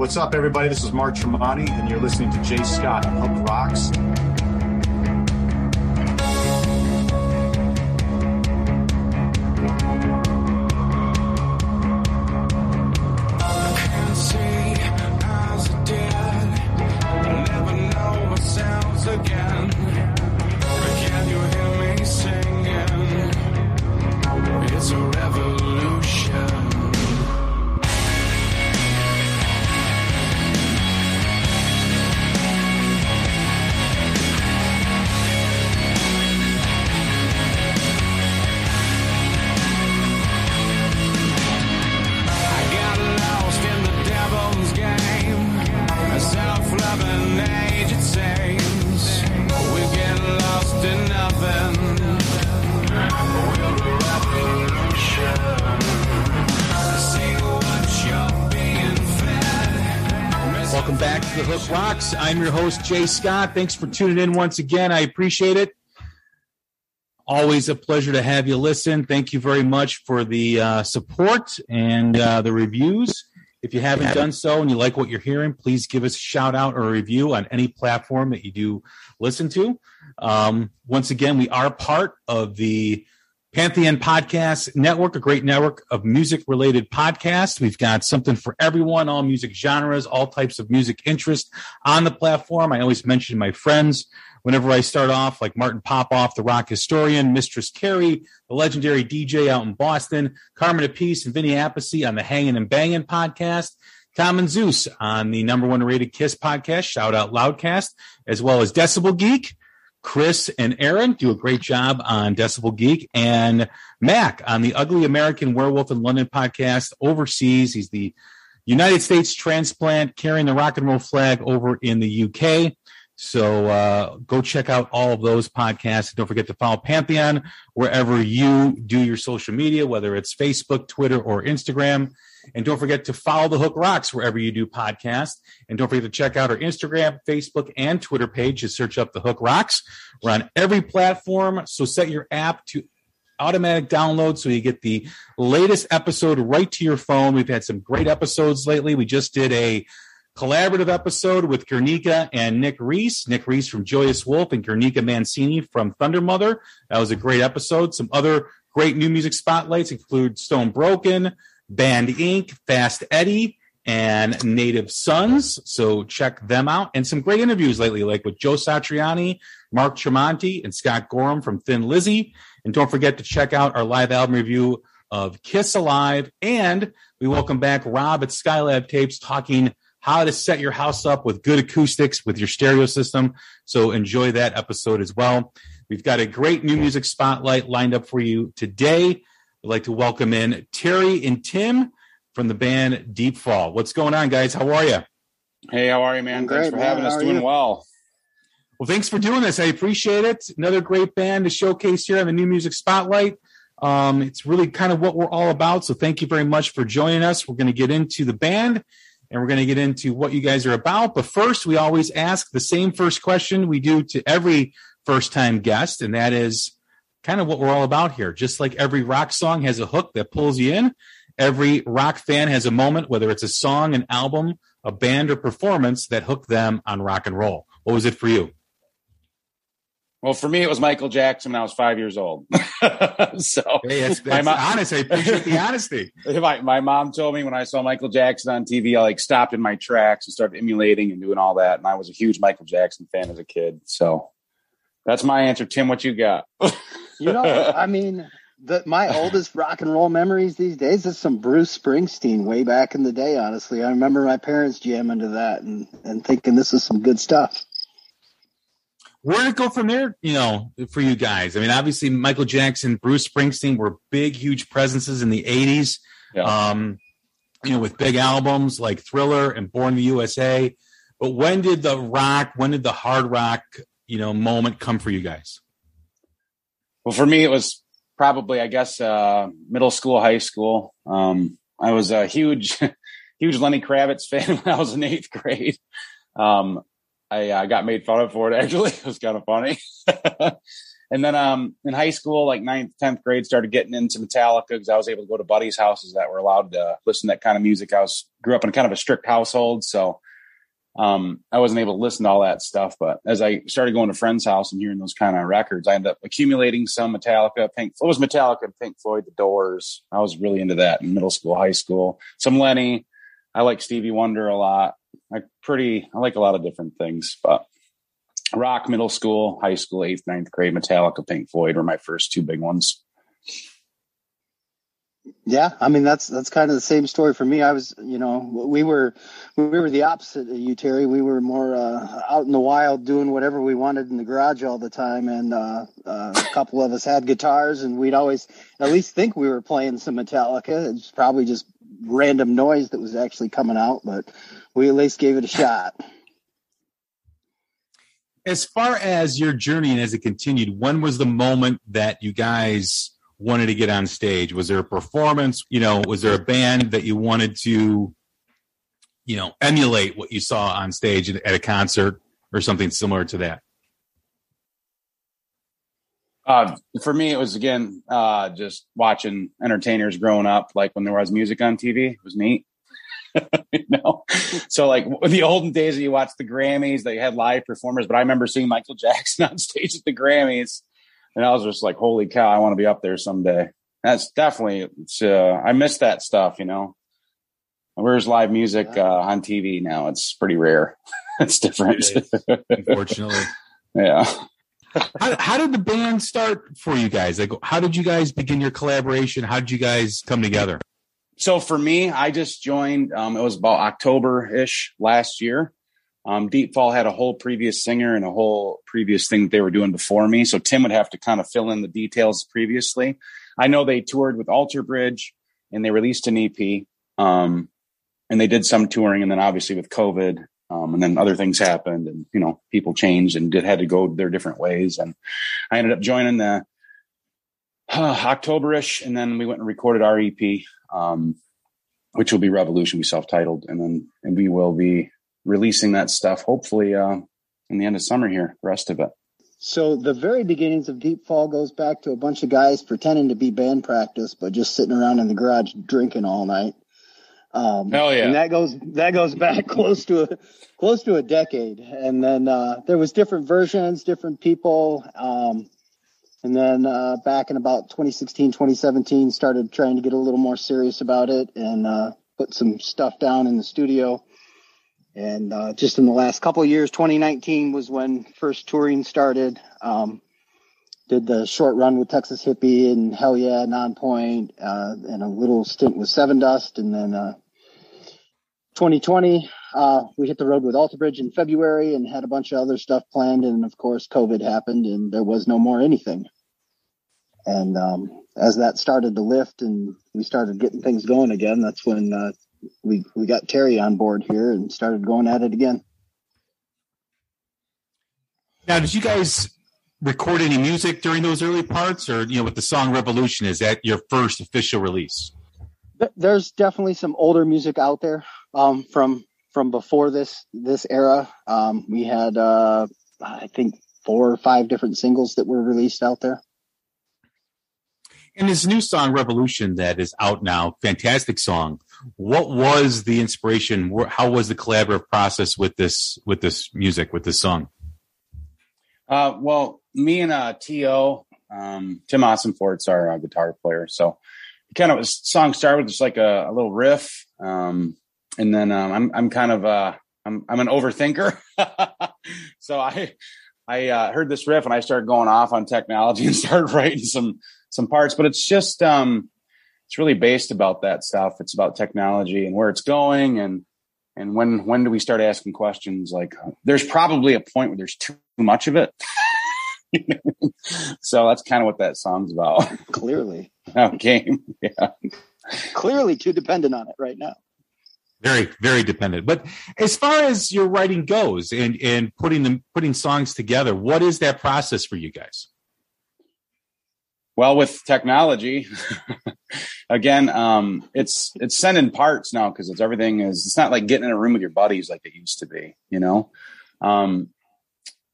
What's up, everybody? This is Mark Tremonti, and you're listening to Jay Scott Hook Rocks. The Hook Rocks. I'm your host, Jay Scott. Thanks for tuning in once again. I appreciate it. Always a pleasure to have you listen. Thank you very much for the uh, support and uh, the reviews. If you haven't done so and you like what you're hearing, please give us a shout out or a review on any platform that you do listen to. Um, once again, we are part of the Pantheon Podcast Network, a great network of music related podcasts. We've got something for everyone, all music genres, all types of music interest on the platform. I always mention my friends whenever I start off, like Martin Popoff, the rock historian, Mistress Carrie, the legendary DJ out in Boston, Carmine Appice and Vinny Appice on the Hanging and Banging podcast. Tom and Zeus on the number one rated Kiss podcast, Shout Out Loudcast, as well as Decibel Geek. Chris and Aaron do a great job on Decibel Geek, and Mac on the Ugly American Werewolf in London podcast overseas. He's the United States transplant carrying the rock and roll flag over in the UK. So uh, go check out all of those podcasts. Don't forget to follow Pantheon wherever you do your social media, whether it's Facebook, Twitter, or Instagram. And don't forget to follow the Hook Rocks wherever you do podcasts. And don't forget to check out our Instagram, Facebook, and Twitter page. Just search up the Hook Rocks. We're on every platform. So set your app to automatic download so you get the latest episode right to your phone. We've had some great episodes lately. We just did a collaborative episode with Guernica and Nick Reese. Nick Reese from Joyous Wolf and Guernica Mancini from Thundermother. That was a great episode. Some other great new music spotlights include Stone Broken, Band Inc., Fast Eddie, and Native Sons. So check them out. And some great interviews lately, like with Joe Satriani, Mark Tremonti, and Scott Gorham from Thin Lizzy. And don't forget to check out our live album review of Kiss Alive. And we welcome back Rob at Skylab Tapes talking how to set your house up with good acoustics with your stereo system. So enjoy that episode as well. We've got a great new music spotlight lined up for you today. I'd like to welcome in Terry and Tim from the band Deep Fall. What's going on, guys? How are you? Hey, how are you, man? I'm Thanks great, for man. having us. How are Doing you? well. Well, thanks for doing this. I appreciate it. Another great band to showcase here on the New Music Spotlight. Um, it's really kind of what we're all about. So thank you very much for joining us. We're going to get into the band and we're going to get into what you guys are about. But first, we always ask the same first question we do to every first time guest, and that is kind of what we're all about here. Just like every rock song has a hook that pulls you in, every rock fan has a moment, whether it's a song, an album, a band, or performance that hooked them on rock and roll. What was it for you? Well, for me, it was Michael Jackson when I was five years old. so Hey, that's, that's mo- honest. I appreciate the honesty. my, my mom told me when I saw Michael Jackson on TV, I like stopped in my tracks and started emulating and doing all that. And I was a huge Michael Jackson fan as a kid. So that's my answer. Tim, what you got? You know, I mean, the, my oldest rock and roll memories these days is some Bruce Springsteen way back in the day. Honestly, I remember my parents jamming to that and and thinking this is some good stuff. Where did it go from there? You know, for you guys. I mean, obviously, Michael Jackson, Bruce Springsteen were big, huge presences in the '80s. Yeah. Um, you know, with big albums like Thriller and Born in the USA. But when did the rock, when did the hard rock, you know, moment come for you guys? Well, for me, it was probably, I guess, uh, middle school, high school. Um, I was a huge, huge Lenny Kravitz fan when I was in eighth grade. Um, I uh, got made fun of for it. Actually, it was kind of funny. and then um, in high school, like ninth, tenth grade, started getting into Metallica because I was able to go to buddies' houses that were allowed to listen to that kind of music. I was grew up in kind of a strict household, so um, I wasn't able to listen to all that stuff. But as I started going to friends' house and hearing those kind of records, I ended up accumulating some Metallica, Pink. It was Metallica, Pink Floyd, The Doors. I was really into that in middle school, high school. Some Lenny. I like Stevie Wonder a lot. I pretty I like a lot of different things, but rock, middle school, high school, eighth, ninth grade, Metallica, Pink Floyd were my first two big ones. Yeah, I mean that's that's kind of the same story for me. I was, you know, we were we were the opposite of you, Terry. We were more uh, out in the wild, doing whatever we wanted in the garage all the time, and uh, uh, a couple of us had guitars, and we'd always at least think we were playing some Metallica. It's probably just random noise that was actually coming out, but we at least gave it a shot. As far as your journey and as it continued, when was the moment that you guys wanted to get on stage? Was there a performance? You know, was there a band that you wanted to, you know, emulate what you saw on stage at a concert or something similar to that? Uh, for me, it was again uh, just watching entertainers growing up. Like when there was music on TV, it was neat. you know, so like the olden days, you watched the Grammys, they had live performers. But I remember seeing Michael Jackson on stage at the Grammys, and I was just like, "Holy cow! I want to be up there someday." That's definitely. It's, uh, I miss that stuff. You know, where's live music uh, on TV now? It's pretty rare. it's different, unfortunately. yeah how, how, did the band start for you guys? Like, how did you guys begin your collaboration? How did you guys come together? So for me, I just joined. Um, it was about October ish last year. Um, Deepfall had a whole previous singer and a whole previous thing that they were doing before me. So Tim would have to kind of fill in the details previously. I know they toured with Alter Bridge and they released an EP. Um, and they did some touring, and then obviously with COVID, um, and then other things happened and, you know, people changed and did, had to go their different ways. And I ended up joining the uh, Octoberish and then we went and recorded our EP, um, which will be Revolution. We self-titled and then, and we will be releasing that stuff hopefully, uh, in the end of summer here, the rest of it. So the very beginnings of Deep Fall goes back to a bunch of guys pretending to be band practice, but just sitting around in the garage drinking all night. Um, Hell yeah! And that goes that goes back close to a close to a decade. And then uh, there was different versions, different people. Um, and then uh, back in about 2016, 2017, started trying to get a little more serious about it and uh, put some stuff down in the studio. And uh, just in the last couple of years, 2019 was when first touring started. Um, did the short run with Texas Hippie and Hell Yeah, Nonpoint, uh, and a little stint with Sevendust. And then, uh, 2020, uh, we hit the road with Alter Bridge in February and had a bunch of other stuff planned. And of course, COVID happened and there was no more anything. And, um, as that started to lift and we started getting things going again, that's when, uh, we, we got Terry on board here and started going at it again. Now, did you guys record any music during those early parts, or you know, with the song "Revolution"? Is that your first official release? There's definitely some older music out there um, from from before this this era. Um, we had, uh, I think, four or five different singles that were released out there. And this new song "Revolution" that is out now, fantastic song. What was the inspiration? How was the collaborative process with this with this music with this song? Uh, well, me and uh, To um, Tim Ossenfort's our uh, guitar player, so kind of a song started with just like a, a little riff, um, and then um, I'm I'm kind of uh, I'm I'm an overthinker, so I I uh, heard this riff and I started going off on technology and started writing some some parts, but it's just um it's really based about that stuff. It's about technology and where it's going and and when when do we start asking questions like there's probably a point where there's too much of it so that's kind of what that song's about. Clearly. okay. Yeah. Clearly too dependent on it right now. Very, very dependent. But as far as your writing goes and and putting them putting songs together, what is that process for you guys? Well, with technology, again, um, it's it's sending parts now because it's everything is. It's not like getting in a room with your buddies like it used to be. You know, um,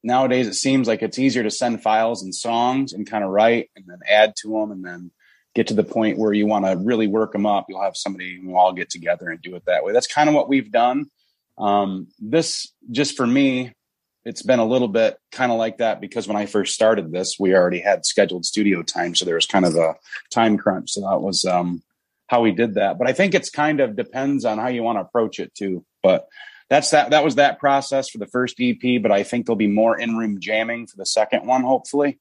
nowadays it seems like it's easier to send files and songs and kind of write and then add to them and then get to the point where you want to really work them up. You'll have somebody and we'll all get together and do it that way. That's kind of what we've done. Um, this just for me, it's been a little bit kind of like that because when I first started this, we already had scheduled studio time. So there was kind of a time crunch. So that was, um, how we did that. But I think it's kind of depends on how you want to approach it too. But that's that, that was that process for the first EP, but I think there'll be more in room jamming for the second one, hopefully,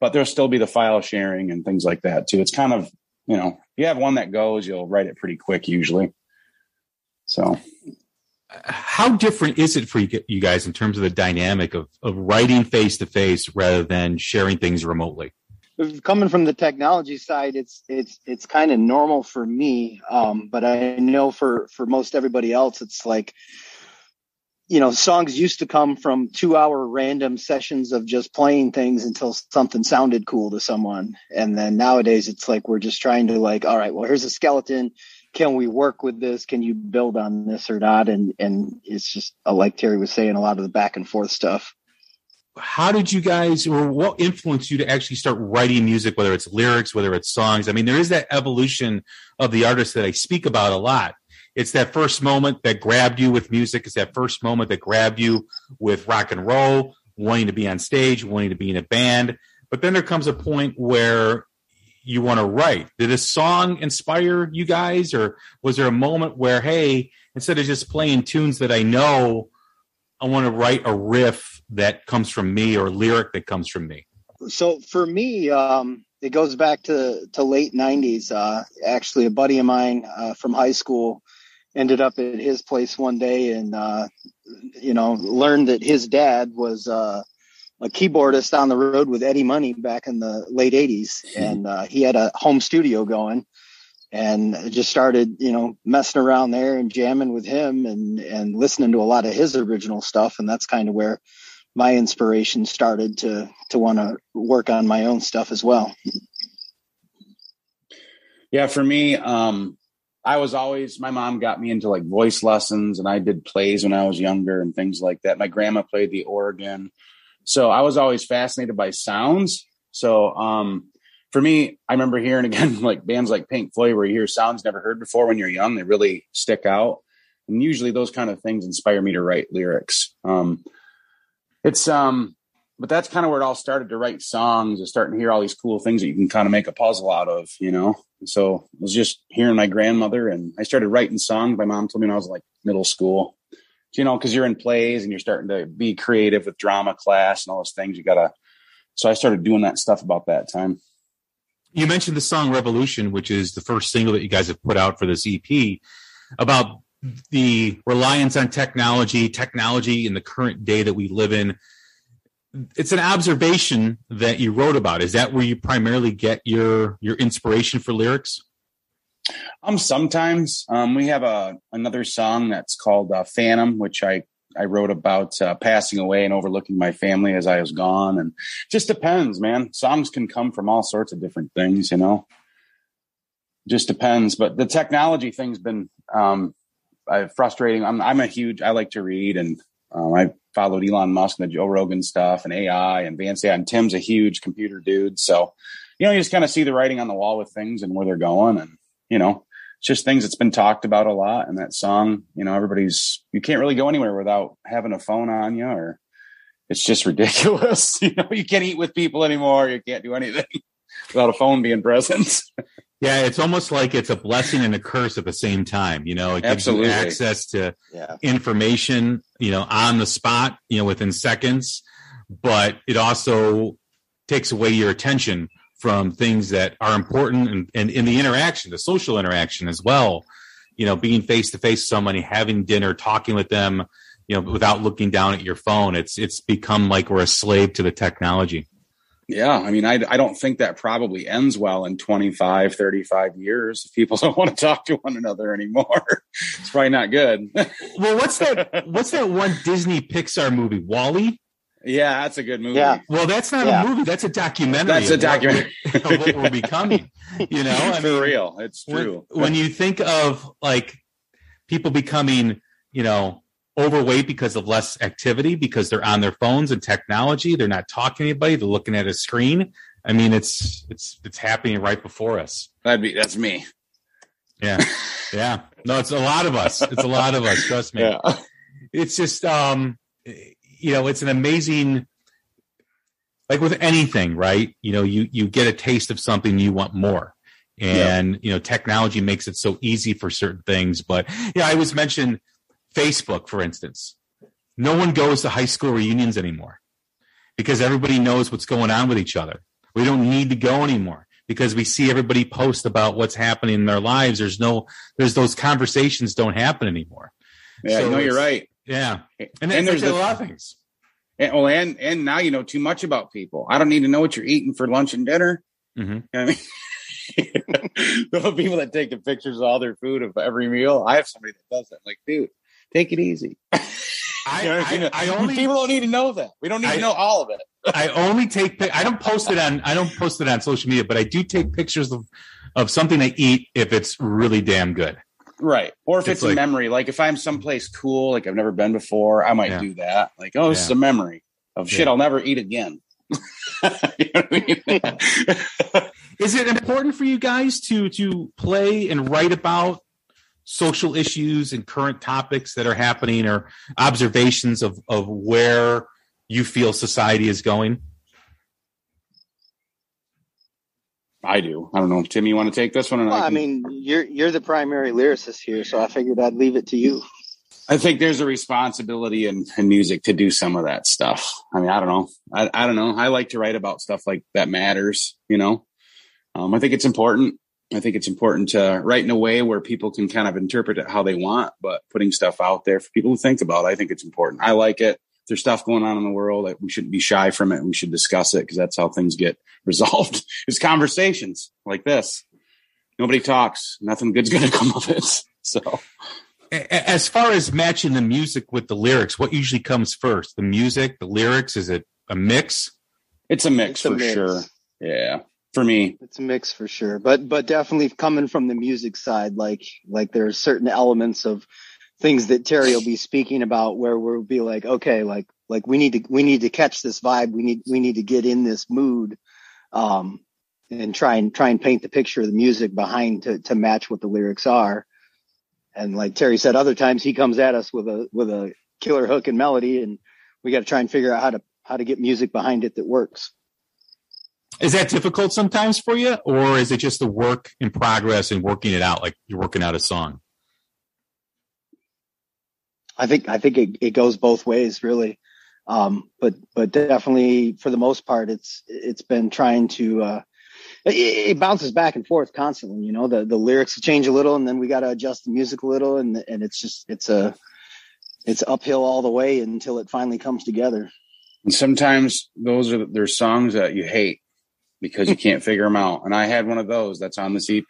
but there'll still be the file sharing and things like that too. It's kind of, you know, you have one that goes, you'll write it pretty quick usually. So how different is it for you guys in terms of the dynamic of, of writing face to face rather than sharing things remotely? Coming from the technology side, it's it's it's kind of normal for me, um, but I know for for most everybody else, it's like you know, songs used to come from two hour random sessions of just playing things until something sounded cool to someone. And then nowadays it's like we're just trying to like, all right, well, here's a skeleton can we work with this? Can you build on this or not? And and it's just uh, like Terry was saying, a lot of the back and forth stuff. How did you guys, or what influenced you to actually start writing music, whether it's lyrics, whether it's songs? I mean, there is that evolution of the artist that I speak about a lot. It's that first moment that grabbed you with music. It's that first moment that grabbed you with rock and roll, wanting to be on stage, wanting to be in a band. But then there comes a point where you want to write? Did a song inspire you guys, or was there a moment where, hey, instead of just playing tunes that I know, I want to write a riff that comes from me or a lyric that comes from me? So for me, um, it goes back to, to late 90s. Uh, actually, a buddy of mine uh, from high school ended up at his place one day and, uh, you know, learned that his dad was uh, a keyboardist on the road with Eddie Money back in the late 80s. Hmm. And uh, he had a home studio going and just started, you know, messing around there and jamming with him and, and listening to a lot of his original stuff. And that's kind of where my inspiration started to, to want to work on my own stuff as well. Yeah, for me, um, I was always my mom got me into like voice lessons and I did plays when I was younger and things like that. My grandma played the organ. So I was always fascinated by sounds. So um, for me, I remember hearing again like bands like Pink Floyd, where you hear sounds never heard before when you're young. They really stick out, and usually those kind of things inspire me to write lyrics. Um, it's um, but that's kind of where it all started to write songs and starting to hear all these cool things that you can kind of make a puzzle out of, you know. So it was just hearing my grandmother, and I started writing songs. My mom told me when I was like middle school, you know, because you're in plays and you're starting to be creative with drama class and all those things. You gotta. So I started doing that stuff about that time. You mentioned the song "Revolution," which is the first single that you guys have put out for this EP, about the reliance on technology, technology in the current day that we live in. It's an observation that you wrote about. Is that where you primarily get your your inspiration for lyrics? Um, sometimes um, we have a another song that's called uh, Phantom, which I I wrote about uh, passing away and overlooking my family as I was gone, and just depends, man. Songs can come from all sorts of different things, you know. Just depends, but the technology thing's been um, uh, frustrating. I'm I'm a huge. I like to read, and um, I followed Elon Musk and the Joe Rogan stuff, and AI, and Vance. And Tim's a huge computer dude, so you know you just kind of see the writing on the wall with things and where they're going, and you know, it's just things that's been talked about a lot. And that song, you know, everybody's, you can't really go anywhere without having a phone on you or it's just ridiculous. you know, you can't eat with people anymore. You can't do anything without a phone being present. yeah, it's almost like it's a blessing and a curse at the same time. You know, it gives Absolutely. you access to yeah. information, you know, on the spot, you know, within seconds, but it also takes away your attention from things that are important and, and in the interaction, the social interaction as well. You know, being face to face with somebody, having dinner, talking with them, you know, without looking down at your phone. It's it's become like we're a slave to the technology. Yeah, I mean, I, I don't think that probably ends well in 25, 35 years. If people don't want to talk to one another anymore, it's probably not good. well, what's that? What's that one Disney Pixar movie, WALL-E? Yeah, that's a good movie. Yeah. Well, that's not Yeah. a movie. That's a documentary. That's a of what we're- documentary. of what we're becoming. You know, I For mean, real. It's when, true. when you think of like people becoming, you know, overweight because of less activity, because they're on their phones and technology, they're not talking to anybody, they're looking at a screen. I mean, it's it's it's happening right before us. That'd be, that's me. Yeah, yeah. No, it's a lot of us. It's a lot of us. Trust me. Yeah. It's just, um, you know, it's an amazing. Like with anything, right? You know, you you get a taste of something, you want more, and you know, technology makes it so easy for certain things. But yeah, I was mentioned Facebook, for instance. No one goes to high school reunions anymore because everybody knows what's going on with each other. We don't need to go anymore because we see everybody post about what's happening in their lives. There's no, there's those conversations don't happen anymore. Yeah, So no, you're right. Yeah, and, And and there's a lot of things. And, well, and and now you know too much about people. I don't need to know what you're eating for lunch and dinner. Mhm. I mean, the people that take the pictures of all their food of every meal. I have somebody that does that. I'm like, dude, take it easy. I, You know I, mean? I, I only people don't need to know that. We don't need I- to know all of it. I only take I don't post it on I don't post it on social media, but I do take pictures of of something I eat if it's really damn good. Right. Or if It's it's, a memory, like if I'm someplace cool, like I've never been before, I might Yeah. do that. Like, oh, this is Yeah. a memory of shit Yeah. I'll never eat again. You know I mean? Is it important for you guys to to play and write about social issues and current topics that are happening or observations of of where you feel society is going? I do. I don't know. Tim, you want to take this one? And Well, I can- mean, you're you're the primary lyricist here, so I figured I'd leave it to you. I think there's a responsibility in, in music to do some of that stuff. I mean, I don't know. I, I don't know. I like to write about stuff like that matters, you know? Um, I think it's important. I think it's important to write in a way where people can kind of interpret it how they want, but putting stuff out there for people to think about, I think it's important. I like it. If there's stuff going on in the world that we shouldn't be shy from it. We should discuss it because that's how things get resolved is conversations like this. Nobody talks. Nothing good's going to come of it. So. A- a- As far as matching the music with the lyrics, what usually comes first? The music, the lyrics? Is it a mix? It's a mix It's a for mix. sure. Yeah. For me. It's a mix for sure, but but definitely coming from the music side, like like there are certain elements of things that Terry will be speaking about where we'll be like, okay, like like we need to we need to catch this vibe, we need we need to get in this mood, um, and try and try and paint the picture of the music behind to to match what the lyrics are. And like Terry said, other times he comes at us with a with a killer hook and melody, and we got to try and figure out how to how to get music behind it that works. Is that difficult sometimes for you, or is it just the work in progress and working it out, like you're working out a song? I think I think it, it goes both ways, really. Um, but but definitely for the most part, it's it's been trying to. Uh, it, it bounces back and forth constantly. You know, the the lyrics change a little, and then we got to adjust the music a little, and and it's just it's a it's uphill all the way until it finally comes together. And sometimes those are there's songs that you hate because you can't figure them out. And I had one of those that's on this EP.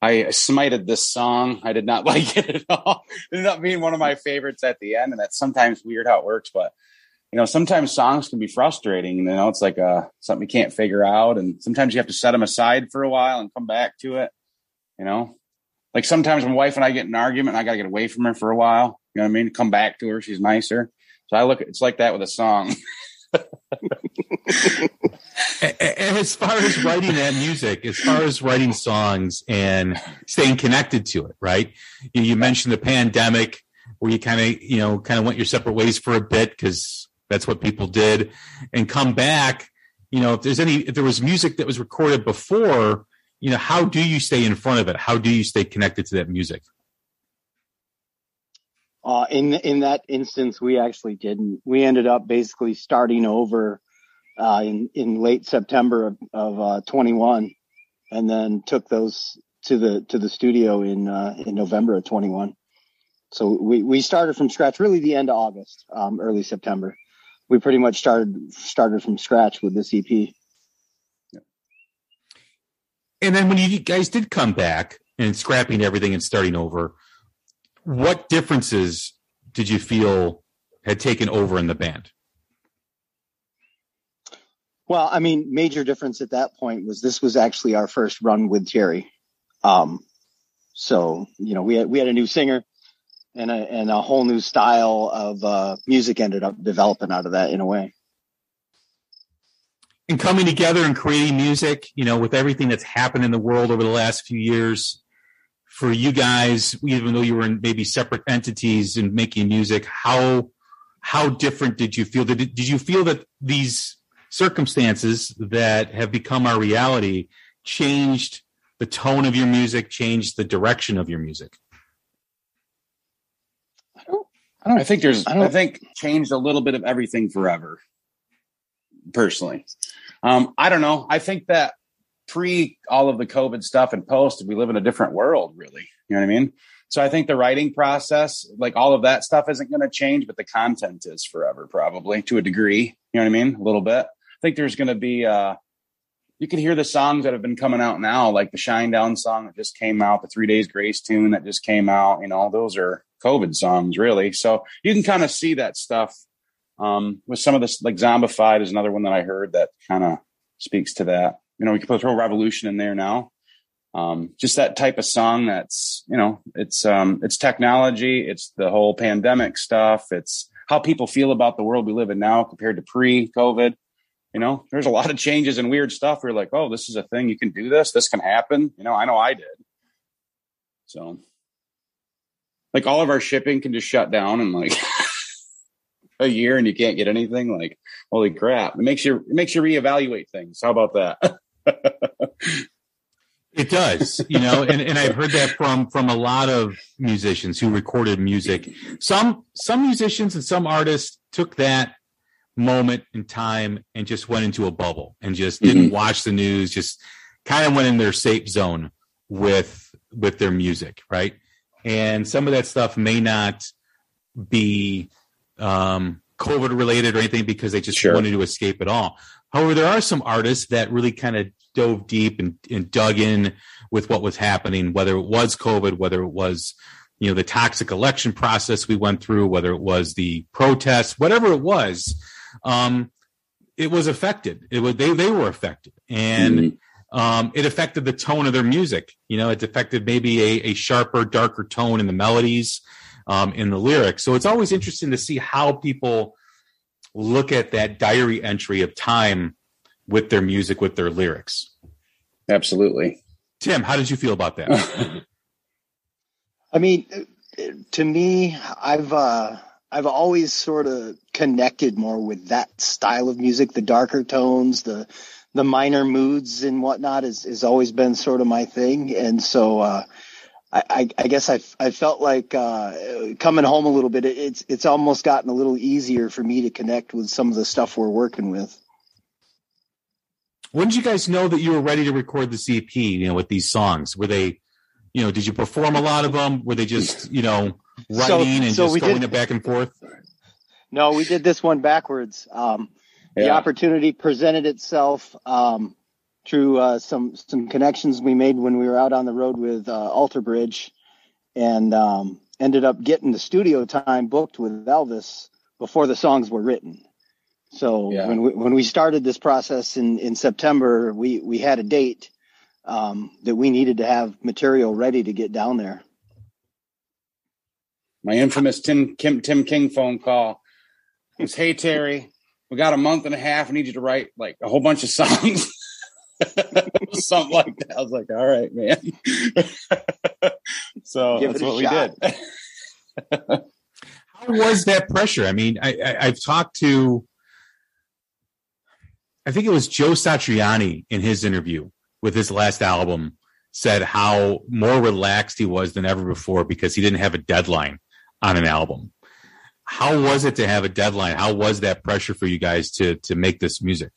I smited this song. I did not like it at all. It ended up being one of my favorites at the end, and that's sometimes weird how it works. But you know, sometimes songs can be frustrating. You know, it's like uh something you can't figure out, and sometimes you have to set them aside for a while and come back to it. You know, like sometimes my wife and I get in an argument, and I got to get away from her for a while. You know what I mean? Come back to her; she's nicer. So I look, it's like that with a song. A- a- As far as writing that music, as far as writing songs and staying connected to it, right? You mentioned the pandemic where you kind of, you know, kind of went your separate ways for a bit because that's what people did and come back. You know, if there's any, if there was music that was recorded before, you know, how do you stay in front of it? How do you stay connected to that music? Uh, in in that instance, we actually didn't. We ended up basically starting over uh, in in late September of, of uh, 21, and then took those to the to the studio in uh, in November of 21. So we we started from scratch, really the end of August, um, early September. we pretty much started started from scratch with this EP. And then when you guys did come back and scrapping everything and starting over, what differences did you feel had taken over in the band? Well, I mean, major difference at that point was this was actually our first run with Terry. Um, so you know, we had we had a new singer and a and a whole new style of uh, music ended up developing out of that in a way. And coming together and creating music, you know, with everything that's happened in the world over the last few years, for you guys, even though you were in maybe separate entities and making music, how how different did you feel? Did did you feel that these circumstances that have become our reality changed the tone of your music, changed the direction of your music? I don't. I, don't, I think there's. I, I, think changed a little bit of everything forever. Personally, um, I don't know. I think that pre all of the COVID stuff and post, we live in a different world, really. You know what I mean? So I think the writing process, like all of that stuff isn't going to change, but the content is forever, probably to a degree. You know what I mean? A little bit. I think there's going to be, uh, you can hear the songs that have been coming out now, like the Shinedown song that just came out, the Three Days Grace tune that just came out. You know, those are COVID songs, really. So you can kind of see that stuff um, with some of this, like Zombified is another one that I heard that kind of speaks to that you know, we can could throw revolution in there now. Um, just that type of song that's, you know, it's, um, it's technology. It's the whole pandemic stuff. It's how people feel about the world we live in now compared to pre COVID. You know, there's a lot of changes and weird stuff. We're like, oh, this is a thing. You can do this. This can happen. You know, I know I did. So, like, all of our shipping can just shut down and like a year and you can't get anything. Like, holy crap! It makes you it makes you reevaluate things. How about that? it does, you know, and, and I've heard that from from a lot of musicians who recorded music. Some some musicians and some artists took that moment in time and just went into a bubble and just didn't mm-hmm. watch the news, just kind of went in their safe zone with with their music, right? And some of that stuff may not be um, COVID related or anything because they just sure. wanted to escape at all. However, there are some artists that really kind of dove deep and, and dug in with what was happening, whether it was COVID, whether it was you know the toxic election process we went through, whether it was the protests, whatever it was, um, it was affected. It was they they were affected, and mm-hmm. um, it affected the tone of their music. You know, it affected maybe a, a sharper, darker tone in the melodies, um, in the lyrics. So it's always interesting to see how people look at that diary entry of time with their music, with their lyrics. Absolutely. Tim, how did you feel about that? I mean, to me, I've uh, I've always sort of connected more with that style of music, the darker tones, the the minor moods and whatnot has, has always been sort of my thing. And so uh, I, I, guess I, I felt like uh, coming home a little bit. It's it's almost gotten a little easier for me to connect with some of the stuff we're working with. When did you guys know that you were ready to record the EP? You know, with these songs, were they, you know, did you perform a lot of them? Were they just you know writing so, and so just going did, it back and forth? No, we did this one backwards. Um, yeah. The opportunity presented itself. Um, through uh, some some connections we made when we were out on the road with uh, Alter Bridge, and um, ended up getting the studio time booked with Elvis before the songs were written. So yeah. when we when we started this process in in September, we we had a date um, that we needed to have material ready to get down there. My infamous Tim Kim, Tim King phone call was, "Hey Terry, we got a month and a half. I need you to write like a whole bunch of songs." something like that. I was like, all right, man. so Give that's what shot. we did. How was that pressure? I mean, I, I, I've talked to, I think it was Joe Satriani in his interview with his last album said how more relaxed he was than ever before because he didn't have a deadline on an album. How was it to have a deadline? How was that pressure for you guys to to make this music?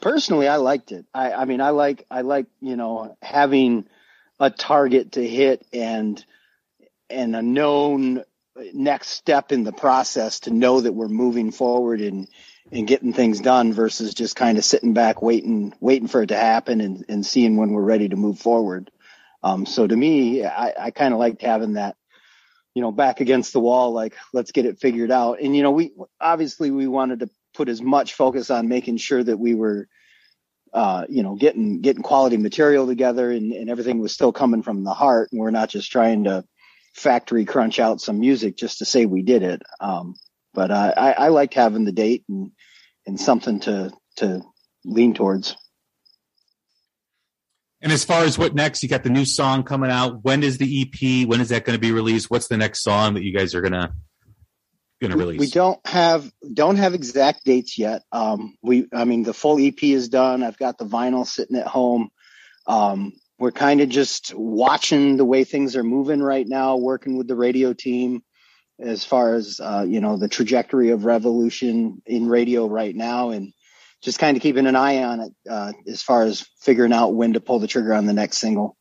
Personally, I liked it. I, I mean, I like, I like, you know, having a target to hit and, and a known next step in the process to know that we're moving forward and and getting things done versus just kind of sitting back waiting waiting for it to happen and, and seeing when we're ready to move forward. Um, so to me, I, I kind of liked having that, you know, back against the wall, like let's get it figured out. And you know, we obviously we wanted to put as much focus on making sure that we were uh, you know, getting getting quality material together and, and everything was still coming from the heart. And we're not just trying to factory crunch out some music just to say we did it. Um, but uh, I, I liked having the date and and something to to lean towards. And as far as what next, you got the new song coming out. When is the EP? When is that going to be released? What's the next song that you guys are gonna gonna release? We don't have don't have exact dates yet. Um, we, I mean, the full EP is done. I've got the vinyl sitting at home. Um, we're kind of just watching the way things are moving right now, working with the radio team as far as uh, you know the trajectory of revolution in radio right now, and just kind of keeping an eye on it uh, as far as figuring out when to pull the trigger on the next single.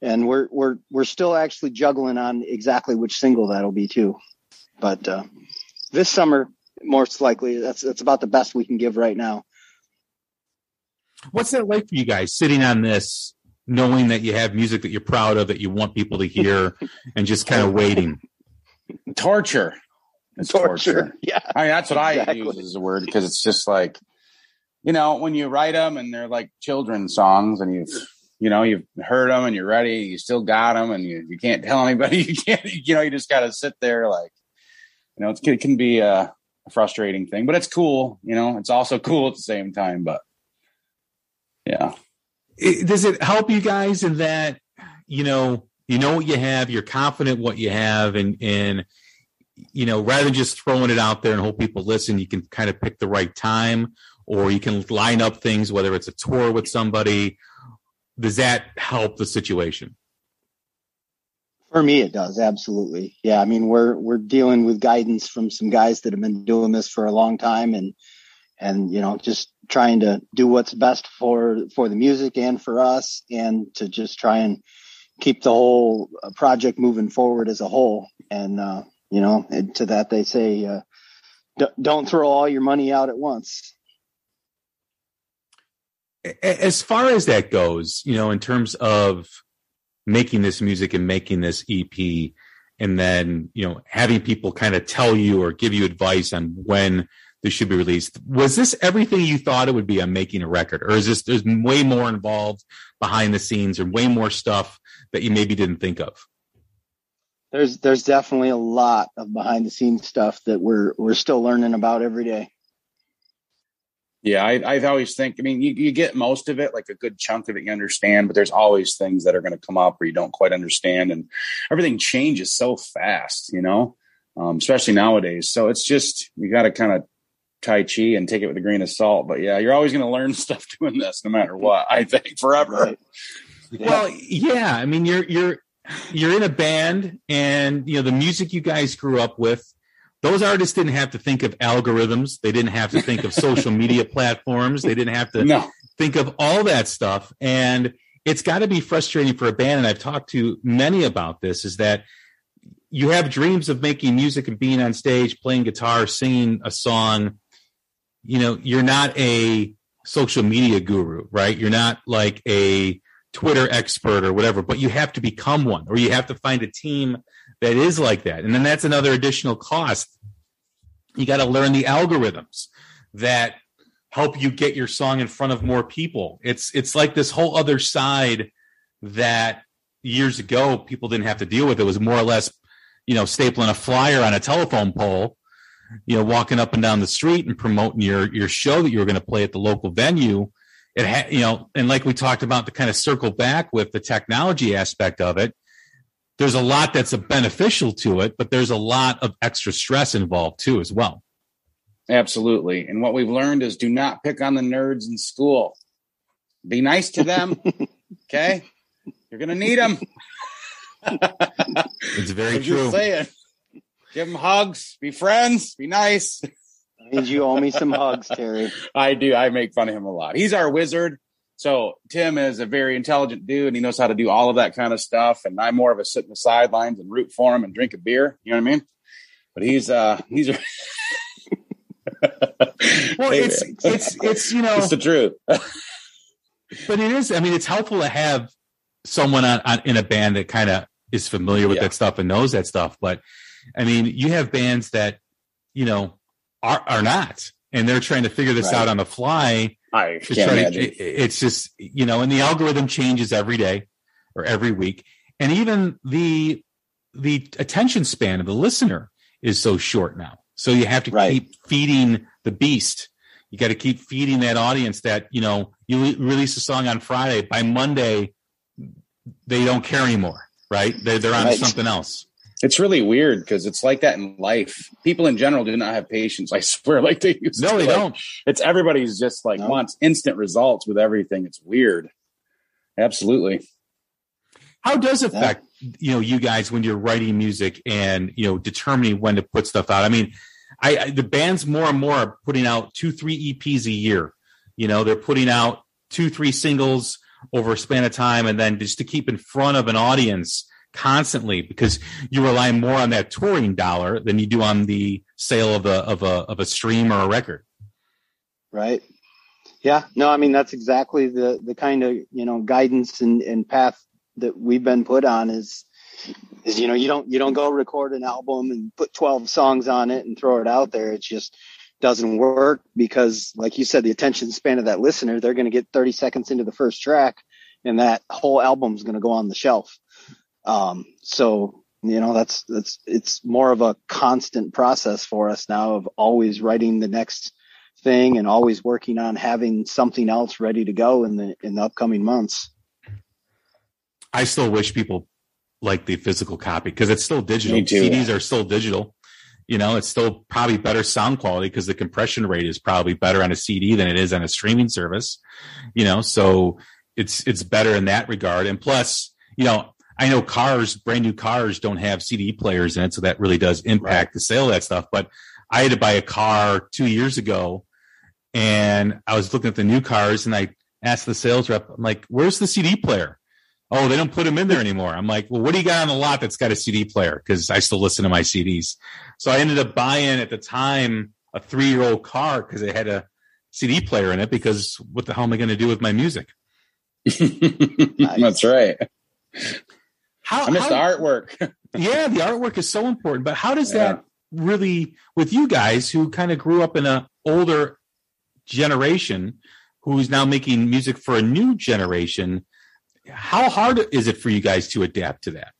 And we're we're we're still actually juggling on exactly which single that'll be too. But uh, this summer, most likely, that's that's about the best we can give right now. What's that like for you guys sitting on this, knowing that you have music that you're proud of, that you want people to hear, and just kind of waiting? Torture. It's torture. Torture. Yeah. I mean, that's what I use as a word because it's just like, you know, when you write them and they're like children's songs and you've, you know, you've heard them and you're ready, you still got them and you, you can't tell anybody, you can't, you know, you just got to sit there like, you know, it's, it can be a, a frustrating thing, but it's cool. You know, it's also cool at the same time, but yeah. It, does it help you guys in that you know you know what you have you're confident what you have and and you know rather than just throwing it out there and hope people listen you can kind of pick the right time or you can line up things whether it's a tour with somebody does that help the situation For me, it does absolutely. Yeah, I mean, we're we're dealing with guidance from some guys that have been doing this for a long time, and and you know, just trying to do what's best for for the music and for us, and to just try and keep the whole uh, project moving forward as a whole. And uh, you know, and to that they say, uh, d- don't throw all your money out at once. As far as that goes, you know, in terms of making this music and making this EP, and then you know having people kind of tell you or give you advice on when this should be released, was this everything you thought it would be on making a record, or is this there's way more involved behind the scenes or way more stuff that you maybe didn't think of? There's there's definitely a lot of behind the scenes stuff that we're we're still learning about every day. Yeah, I, I always think. I mean, you, you get most of it, like a good chunk of it, you understand, but there's always things that are going to come up where you don't quite understand, and everything changes so fast, you know, um, especially nowadays. So it's just you got to kind of tai chi and take it with a grain of salt. But yeah, you're always going to learn stuff doing this, no matter what. I think forever. Right. Well, yeah. I mean, you're you're you're in a band, and you know the music you guys grew up with. Those artists didn't have to think of algorithms. They didn't have to think of social media platforms. They didn't have to No, think of all that stuff. And it's got to be frustrating for a band. And I've talked to many about this is that you have dreams of making music and being on stage, playing guitar, singing a song. You know, you're not a social media guru, right? You're not like a Twitter expert or whatever, but you have to become one or you have to find a team that is like that. And then that's another additional cost. You got to learn the algorithms that help you get your song in front of more people. It's it's like this whole other side that years ago people didn't have to deal with. It was more or less, you know, stapling a flyer on a telephone pole, you know, walking up and down the street and promoting your your show that you were going to play at the local venue. It had, you know, and like we talked about to kind of circle back with the technology aspect of it, there's a lot that's a beneficial to it, but there's a lot of extra stress involved too as well. absolutely. And what we've learned is do not pick on the nerds in school. Be nice to them. okay, you're going to need them. It's very I'm true. just saying. Give them hugs. Be friends. Be nice. Means you owe me some hugs, Terry. I do. I make fun of him a lot. He's our wizard. So Tim is a very intelligent dude and he knows how to do all of that kind of stuff. And I'm more of a sit in the sidelines and root for him and drink a beer. You know what I mean? but he's uh he's Well, it's it's it's you know, it's the truth. but it is. I mean, it's helpful to have someone on, on in a band that kind of is familiar with Yeah. that stuff and knows that stuff. But I mean, you have bands that you know are are not, and they're trying to figure this Right. out on the fly. I to can't try to, it- it's just you know and the algorithm changes every day or every week and even the the attention span of the listener is so short now so you have to Right. keep feeding the beast you got to keep feeding that audience that you know you re- release a song on friday by monday they don't care anymore right they're, they're on Right. something else It's really weird because it's like that in life. People in general do not have patience. I swear, like they used no to. they Like, don't It's everybody's just like No. wants instant results with everything. It's weird. Absolutely. how does it affect you know you guys when you're writing music and you know determining when to put stuff out i mean I, I the bands more and more are putting out two three eps a year you know they're putting out two three singles over a span of time and then just to keep in front of an audience constantly because you rely more on that touring dollar than you do on the sale of a of a of a stream or a record. Right. Yeah. No i mean that's exactly the the kind of you know guidance and, and path that we've been put on is is you know you don't you don't go record an album and put 12 songs on it and throw it out there. It just doesn't work because like you said the attention span of that listener they're going to get 30 seconds into the first track and that whole album's going to go on the shelf um so you know that's that's it's more of a constant process for us now of always writing the next thing and always working on having something else ready to go in the in the upcoming months. I still wish people like the physical copy because it's still digital. Too. CDs are still digital. You know, it's still probably better sound quality because the compression rate is probably better on a CD than it is on a streaming service. You know, so it's it's better in that regard. And plus, you know, I know cars, brand new cars, don't have CD players in it, so that really does impact the sale of that stuff. But I had to buy a car two years ago, and I was looking at the new cars, and I asked the sales rep, I'm like, "Where's the CD player?" Oh, they don't put them in there anymore. I'm like, well, what do you got on the lot that's got a CD player? Because I still listen to my CDs. So I ended up buying at the time a three year old car because it had a CD player in it. Because what the hell am I going to do with my music? That's right. How, I missed the artwork. yeah, the artwork is so important. But how does Yeah. that really, with you guys who kind of grew up in a older generation, who's now making music for a new generation? How hard is it for you guys to adapt to that?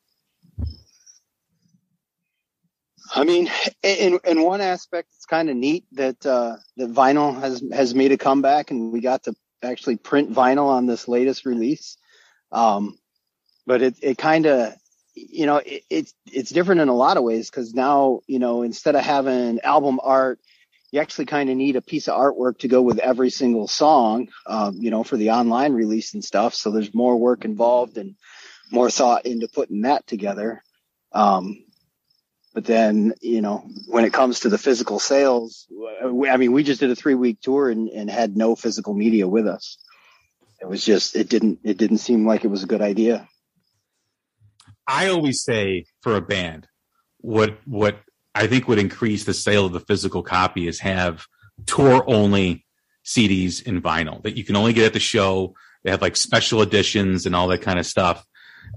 I mean, in in one aspect, it's kind of neat that uh, that vinyl has has made a comeback, and we got to actually print vinyl on this latest release. Um, but it it kind of you know it, it's it's different in a lot of ways because now you know instead of having album art you actually kind of need a piece of artwork to go with every single song um, you know for the online release and stuff. So there's more work involved and more thought into putting that together. Um, but then you know when it comes to the physical sales i mean we just did a three week tour and, and had no physical media with us. It was just it didn't it didn't seem like it was a good idea I always say for a band, what what I think would increase the sale of the physical copy is have tour only CDs in vinyl that you can only get at the show. They have like special editions and all that kind of stuff.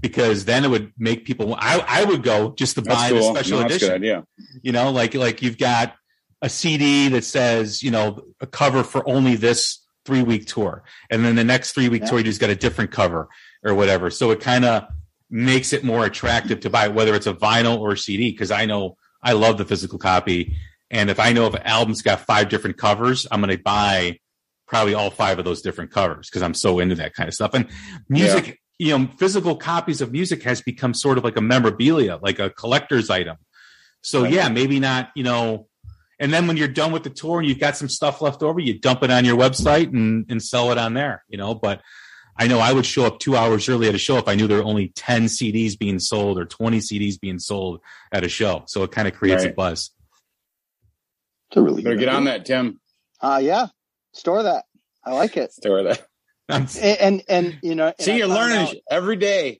Because then it would make people. I, I would go just to buy cool. the special No, a good edition. idea. You know, like like you've got a CD that says you know a cover for only this three week tour, and then the next three week Yeah. tour you just got a different cover or whatever. So it kind of makes it more attractive to buy, whether it's a vinyl or a CD. Because I know I love the physical copy, and if I know if an album's got five different covers, I'm going to buy probably all five of those different covers because I'm so into that kind of stuff. And music, you know, physical copies of music has become sort of like a memorabilia, like a collector's item. So Right. yeah, maybe not, you know. And then when you're done with the tour and you've got some stuff left over, you dump it on your website and, and sell it on there, you know. But I know I would show up two hours early at a show if I knew there were only 10 CDs being sold or 20 CDs being sold at a show. So it kind of creates a buzz. it's a really Better good get on that, Tim. uh yeah store that i like it Store that. And and, and you know and See, I you're learning out every day.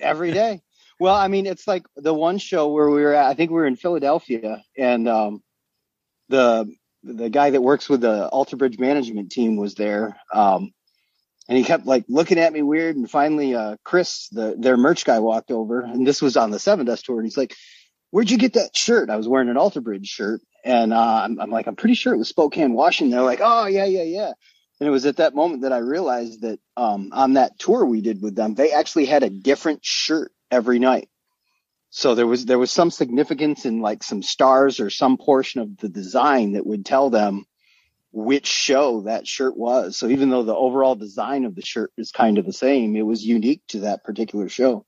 every day Well, I mean, it's like the one show where we were at. I think we were in Philadelphia, and um, the the guy that works with the Alter Bridge management team was there. Um, and he kept like looking at me weird. And finally, uh, Chris, the their merch guy, walked over, and this was on the Sevendust tour. And he's like, "Where'd you get that shirt?" I was wearing an Alter Bridge shirt, and uh, I'm, I'm like, "I'm pretty sure it was Spokane, Washington." They're like, "Oh yeah, yeah, yeah." And it was at that moment that I realized that um, on that tour we did with them, they actually had a different shirt every night. So there was there was some significance in like some stars or some portion of the design that would tell them which show that shirt was. So even though the overall design of the shirt is kind of the same, it was unique to that particular show.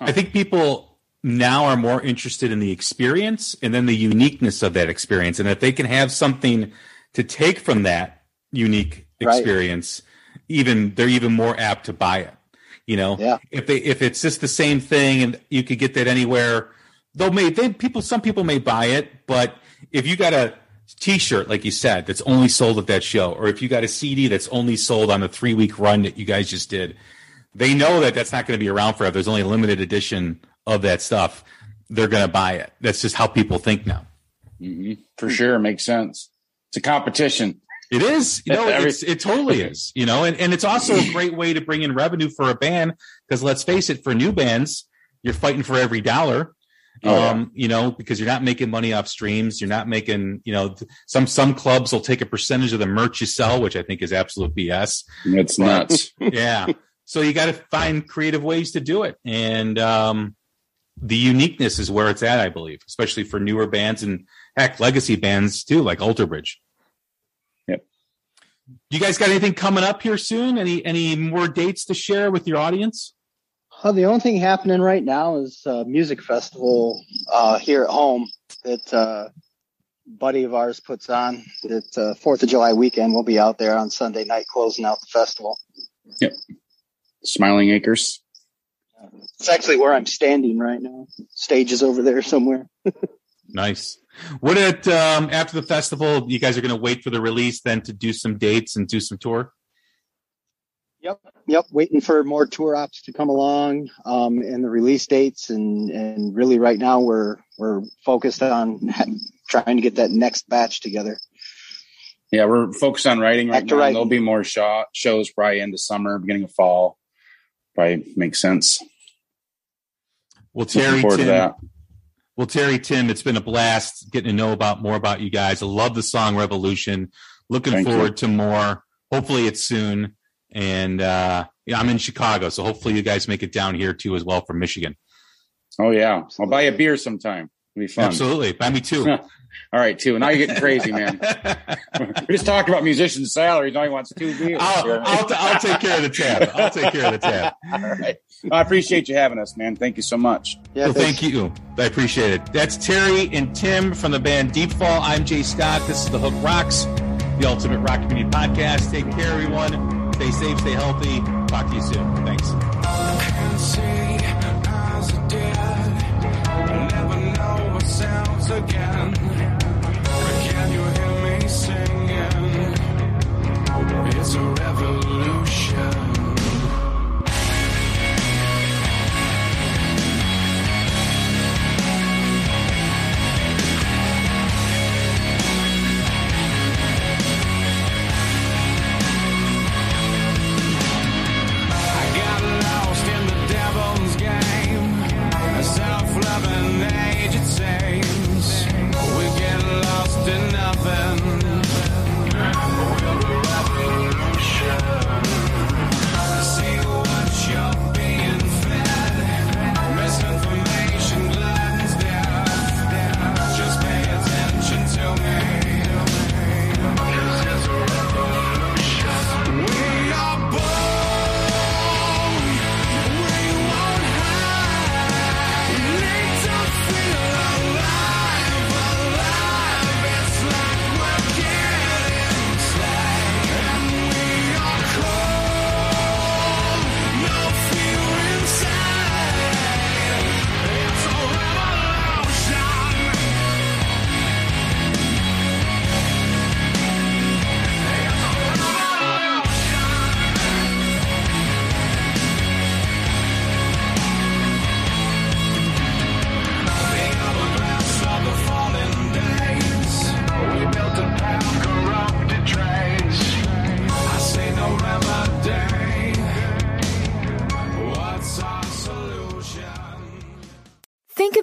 I think people now are more interested in the experience and then the uniqueness of that experience. And if they can have something to take from that unique Right. experience, even they're even more apt to buy it. You know, Yeah. if they if it's just the same thing and you could get that anywhere, though may they people some people may buy it, but if you got a t-shirt like you said that's only sold at that show or if you got a CD that's only sold on the 3 week run that you guys just did, they know that that's not going to be around forever. There's only a limited edition of that stuff. They're going to buy it. That's just how people think now. hmm For sure, makes sense. It's a competition. It is, you know, it totally is, you know, and, and it's also a great way to bring in revenue for a band because let's face it, for new bands, you're fighting for every dollar. Oh, yeah. um, you know, because you're not making money off streams. You're not making, you know, some some clubs will take a percentage of the merch you sell, which I think is absolute BS. It's nuts. yeah. So you got to find creative ways to do it. And um, the uniqueness is where it's at, I believe, especially for newer bands and heck, legacy bands too, like Alter Bridge. Yep. You guys got anything coming up here soon? Any any more dates to share with your audience? Uh, the only thing happening right now is a music festival uh, here at home that uh, buddy of ours puts on. That uh, Fourth of July weekend, we'll be out there on Sunday night closing out the festival. Yep, Smiling Acres. It's actually where I'm standing right now. Stage is over there somewhere. Nice. What at um, after the festival? You guys are going to wait for the release, then to do some dates and do some tour. Yep. Yep. Waiting for more tour ops to come along um, and the release dates, and and really right now we're we're focused on trying to get that next batch together. Yeah, we're focused on writing right Back now. writing. There'll be more show, shows probably into summer, beginning of fall. Probably makes sense. Well, Terry, forward to Tim, that. well, Terry, Tim, it's been a blast getting to know about more about you guys. I love the song Revolution. Looking Thank you. forward to more. Hopefully, it's soon. And uh, yeah, I'm in Chicago, so hopefully, you guys make it down here too as well from Michigan. Oh yeah, I'll buy a beer sometime. It'll be fun. Absolutely, buy me two. All right, two. Now you're getting crazy, man. we just talked about musicians' salaries. Now he wants two beers. I'll, I'll, I'll take care of the tab. I'll take care of the tab. All right. I appreciate you having us, man. Thank you so much. Yeah. Well, thank you. I appreciate it. That's Terry and Tim from the band Deep Fall. I'm Jay Scott. This is The Hook Rocks, the Ultimate Rock Community Podcast. Take care, everyone. Stay safe, stay healthy. Talk to you soon. Thanks. can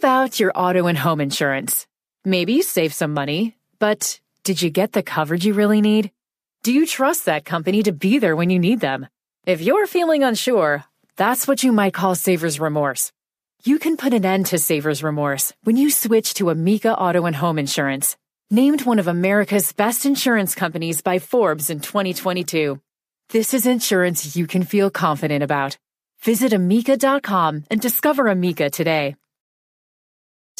about your auto and home insurance. Maybe you save some money, but did you get the coverage you really need? Do you trust that company to be there when you need them? If you're feeling unsure, that's what you might call saver's remorse. You can put an end to saver's remorse when you switch to Amica Auto and Home Insurance, named one of America's best insurance companies by Forbes in 2022. This is insurance you can feel confident about. Visit amica.com and discover Amica today.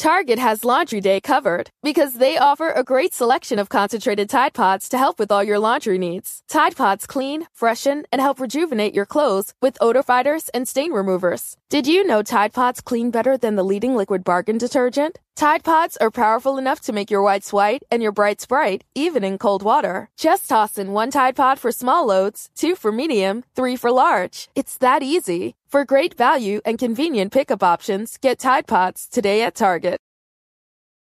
Target has Laundry Day covered because they offer a great selection of concentrated Tide Pods to help with all your laundry needs. Tide Pods clean, freshen, and help rejuvenate your clothes with odor fighters and stain removers. Did you know Tide Pods clean better than the leading liquid bargain detergent? Tide Pods are powerful enough to make your whites white and your brights bright, even in cold water. Just toss in one Tide Pod for small loads, two for medium, three for large. It's that easy. For great value and convenient pickup options, get Tide Pods today at Target.